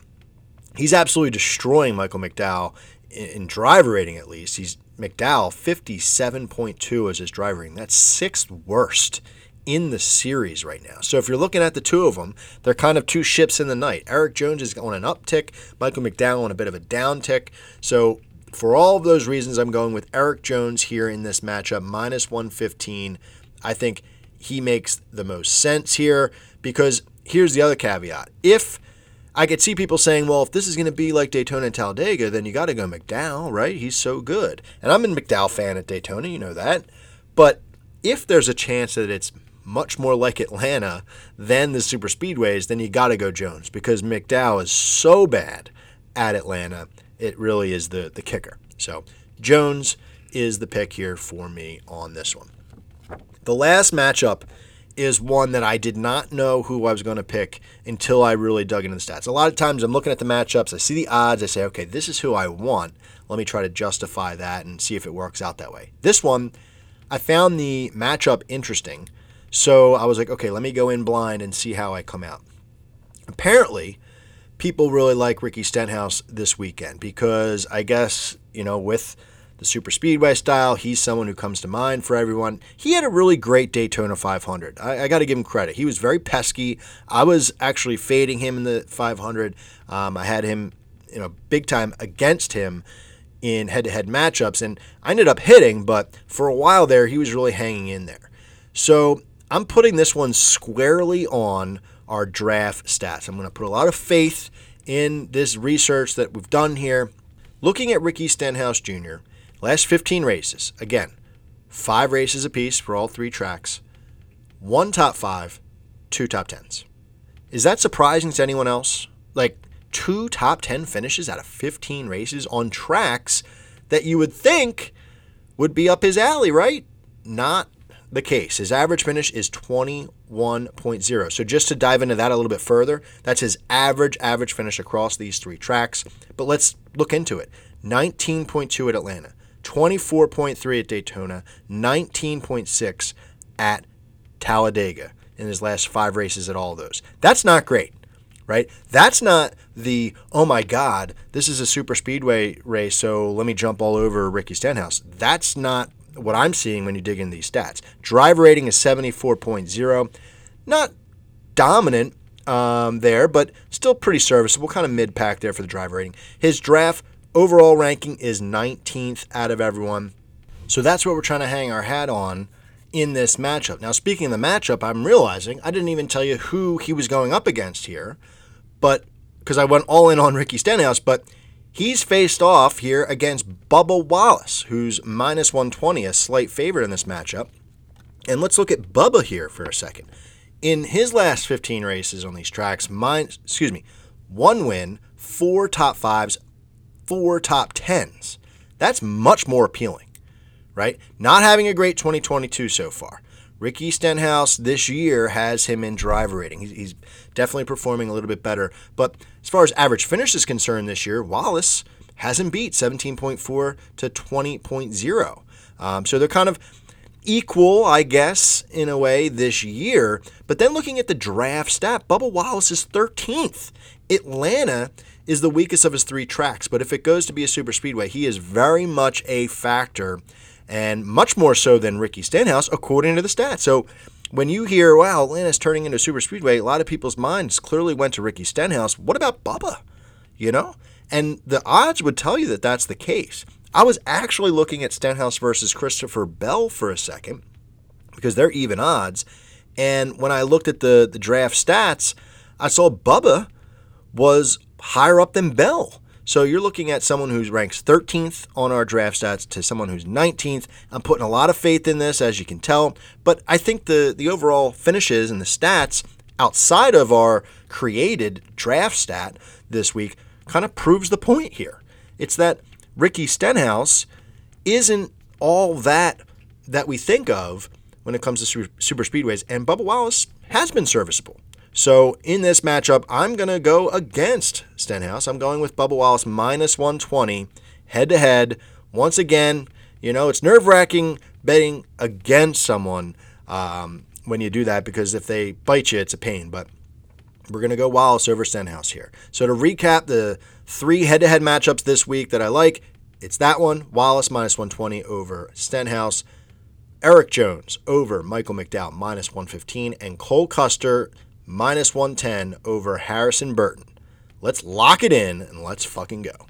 he's absolutely destroying Michael McDowell in, in driver rating. At least he's McDowell 57.2 as his driver rating. That's sixth worst in the series right now. So if you're looking at the two of them, they're kind of two ships in the night. Erik Jones is on an uptick, Michael McDowell on a bit of a downtick. So for all of those reasons, I'm going with Erik Jones here in this matchup, minus 115. I think he makes the most sense here because here's the other caveat. If I could see people saying, well, if this is going to be like Daytona and Talladega, then you got to go McDowell, right? He's so good. And I'm a McDowell fan at Daytona, you know that. But if there's a chance that it's much more like Atlanta than the super speedways, then you got to go Jones because McDowell is so bad at Atlanta it really is the, the kicker. So Jones is the pick here for me on this one. The last matchup is one that I did not know who I was going to pick until I really dug into the stats. A lot of times I'm looking at the matchups, I see the odds, I say, okay, this is who I want. Let me try to justify that and see if it works out that way. This one, I found the matchup interesting. So I was like, okay, let me go in blind and see how I come out. Apparently, people really like Ricky Stenhouse this weekend because I guess, you know, with the super speedway style, he's someone who comes to mind for everyone. He had a really great Daytona 500. I, I got to give him credit. He was very pesky. I was actually fading him in the 500. Um, I had him, you know, big time against him in head to head matchups, and I ended up hitting, but for a while there, he was really hanging in there. So I'm putting this one squarely on our draft stats. I'm going to put a lot of faith in this research that we've done here. Looking at Ricky Stenhouse Jr., last 15 races, again, five races apiece for all three tracks, one top five, two top tens. Is that surprising to anyone else? Like two top 10 finishes out of 15 races on tracks that you would think would be up his alley, right? Not the case. His average finish is 21.0. So just to dive into that a little bit further, that's his average average finish across these three tracks. But let's look into it. 19.2 at Atlanta, 24.3 at Daytona, 19.6 at Talladega in his last 5 races at all those. That's not great right? That's not the, oh my God, this is a super speedway race, so let me jump all over Ricky Stenhouse. That's not what I'm seeing when you dig in these stats. Drive rating is 74.0. Not dominant um, there, but still pretty serviceable, kind of mid pack there for the drive rating. His draft overall ranking is 19th out of everyone. So that's what we're trying to hang our hat on in this matchup. Now, speaking of the matchup, I'm realizing I didn't even tell you who he was going up against here, but because I went all in on Ricky Stenhouse, but He's faced off here against Bubba Wallace, who's minus 120, a slight favorite in this matchup. And let's look at Bubba here for a second. In his last 15 races on these tracks, mine, excuse me, one win, four top fives, four top tens. That's much more appealing, right? Not having a great 2022 so far. Ricky Stenhouse this year has him in driver rating. He's, he's definitely performing a little bit better. But as far as average finish is concerned this year, Wallace has him beat 17.4 to 20.0. Um, so they're kind of equal, I guess, in a way this year. But then looking at the draft stat, Bubba Wallace is 13th. Atlanta is the weakest of his three tracks, but if it goes to be a super speedway, he is very much a factor and much more so than Ricky Stenhouse, according to the stats. So when you hear, wow, Atlanta's turning into super speedway, a lot of people's minds clearly went to Ricky Stenhouse. What about Bubba? You know? And the odds would tell you that that's the case. I was actually looking at Stenhouse versus Christopher Bell for a second because they're even odds. And when I looked at the, the draft stats, I saw Bubba was higher up than Bell. So you're looking at someone who's ranks 13th on our draft stats to someone who's 19th. I'm putting a lot of faith in this, as you can tell. But I think the, the overall finishes and the stats outside of our created draft stat this week kind of proves the point here. It's that Ricky Stenhouse isn't all that that we think of when it comes to super speedways, and Bubba Wallace has been serviceable. So in this matchup, I'm going to go against Stenhouse. I'm going with Bubba Wallace minus 120 head to head. Once again, you know, it's nerve wracking betting against someone um, when you do that because if they bite you, it's a pain. But we're going to go Wallace over Stenhouse here. So to recap the three head to head matchups this week that I like, it's that one Wallace minus 120 over Stenhouse. Erik Jones over Michael McDowell minus 115, and Cole Custer minus 110 over Harrison Burton. Let's lock it in and let's fucking go.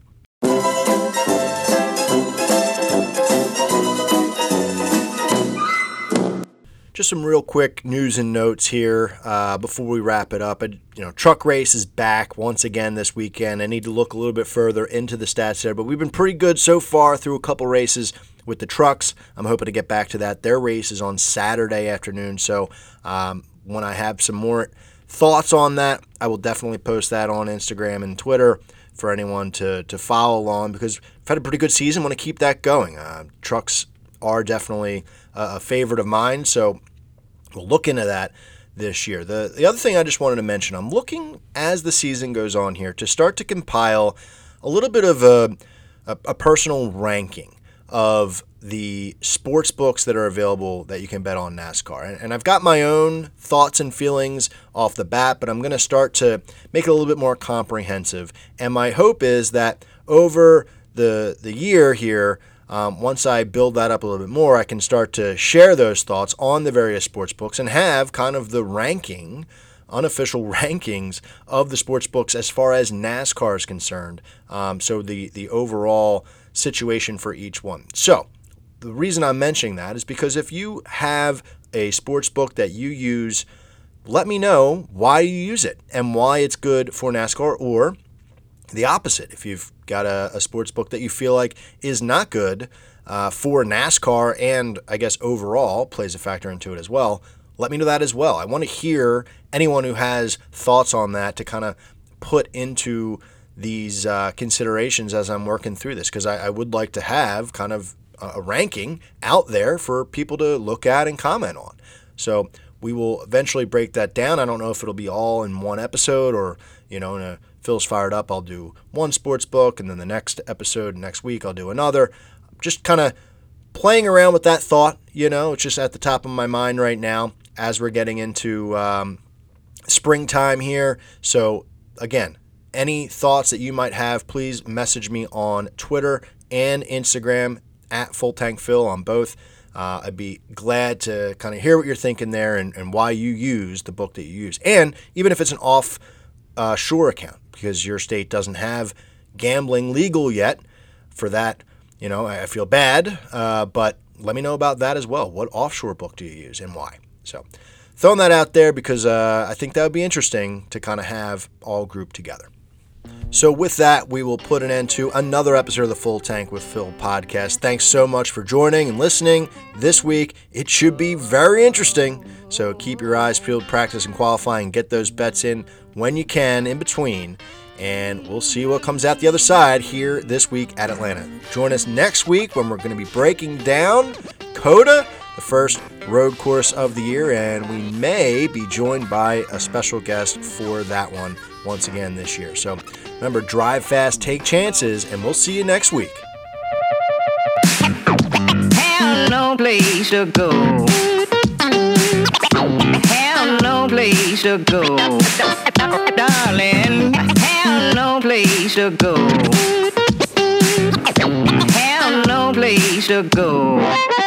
Just some real quick news and notes here uh, before we wrap it up. you know, truck race is back once again this weekend. I need to look a little bit further into the stats there, but we've been pretty good so far through a couple races with the trucks. I'm hoping to get back to that. Their race is on Saturday afternoon, so um, when I have some more thoughts on that, I will definitely post that on Instagram and Twitter for anyone to, to follow along because I've had a pretty good season. Want to keep that going. Uh, trucks are definitely a favorite of mine. So we'll look into that this year. The, the other thing I just wanted to mention I'm looking as the season goes on here to start to compile a little bit of a, a, a personal ranking of the sports books that are available that you can bet on NASCAR. And, and I've got my own thoughts and feelings off the bat, but I'm going to start to make it a little bit more comprehensive. And my hope is that over the, the year here, um, once I build that up a little bit more, I can start to share those thoughts on the various sports books and have kind of the ranking, unofficial rankings of the sports books as far as NASCAR is concerned. Um, so the the overall situation for each one. So the reason I'm mentioning that is because if you have a sports book that you use, let me know why you use it and why it's good for NASCAR or the opposite. If you've got a, a sports book that you feel like is not good uh, for NASCAR and I guess overall plays a factor into it as well, let me know that as well. I want to hear anyone who has thoughts on that to kind of put into these uh, considerations as I'm working through this because I, I, would like to have kind of a ranking out there for people to look at and comment on. So we will eventually break that down. I don't know if it'll be all in one episode or, you know, in a Phil's fired up, I'll do one sports book, and then the next episode next week I'll do another. Just kind of playing around with that thought, you know, it's just at the top of my mind right now as we're getting into um, springtime here. So, again, any thoughts that you might have, please message me on Twitter and Instagram at Full Tank Phil on both. Uh, I'd be glad to kind of hear what you're thinking there and, and why you use the book that you use. And even if it's an off uh, account, because your state doesn't have gambling legal yet. For that, you know, I feel bad, uh, but let me know about that as well. What offshore book do you use and why? So, throwing that out there because uh, I think that would be interesting to kind of have all grouped together. So, with that, we will put an end to another episode of the Full Tank with Phil podcast. Thanks so much for joining and listening this week. It should be very interesting. So, keep your eyes peeled, practice and qualify, and get those bets in when you can in between. And we'll see what comes out the other side here this week at Atlanta. Join us next week when we're going to be breaking down COTA, the first road course of the year, and we may be joined by a special guest for that one once again this year. So remember, drive fast, take chances, and we'll see you next week. Have no place to go. Have no place to go. Darling, have no place to go. Have no place to go.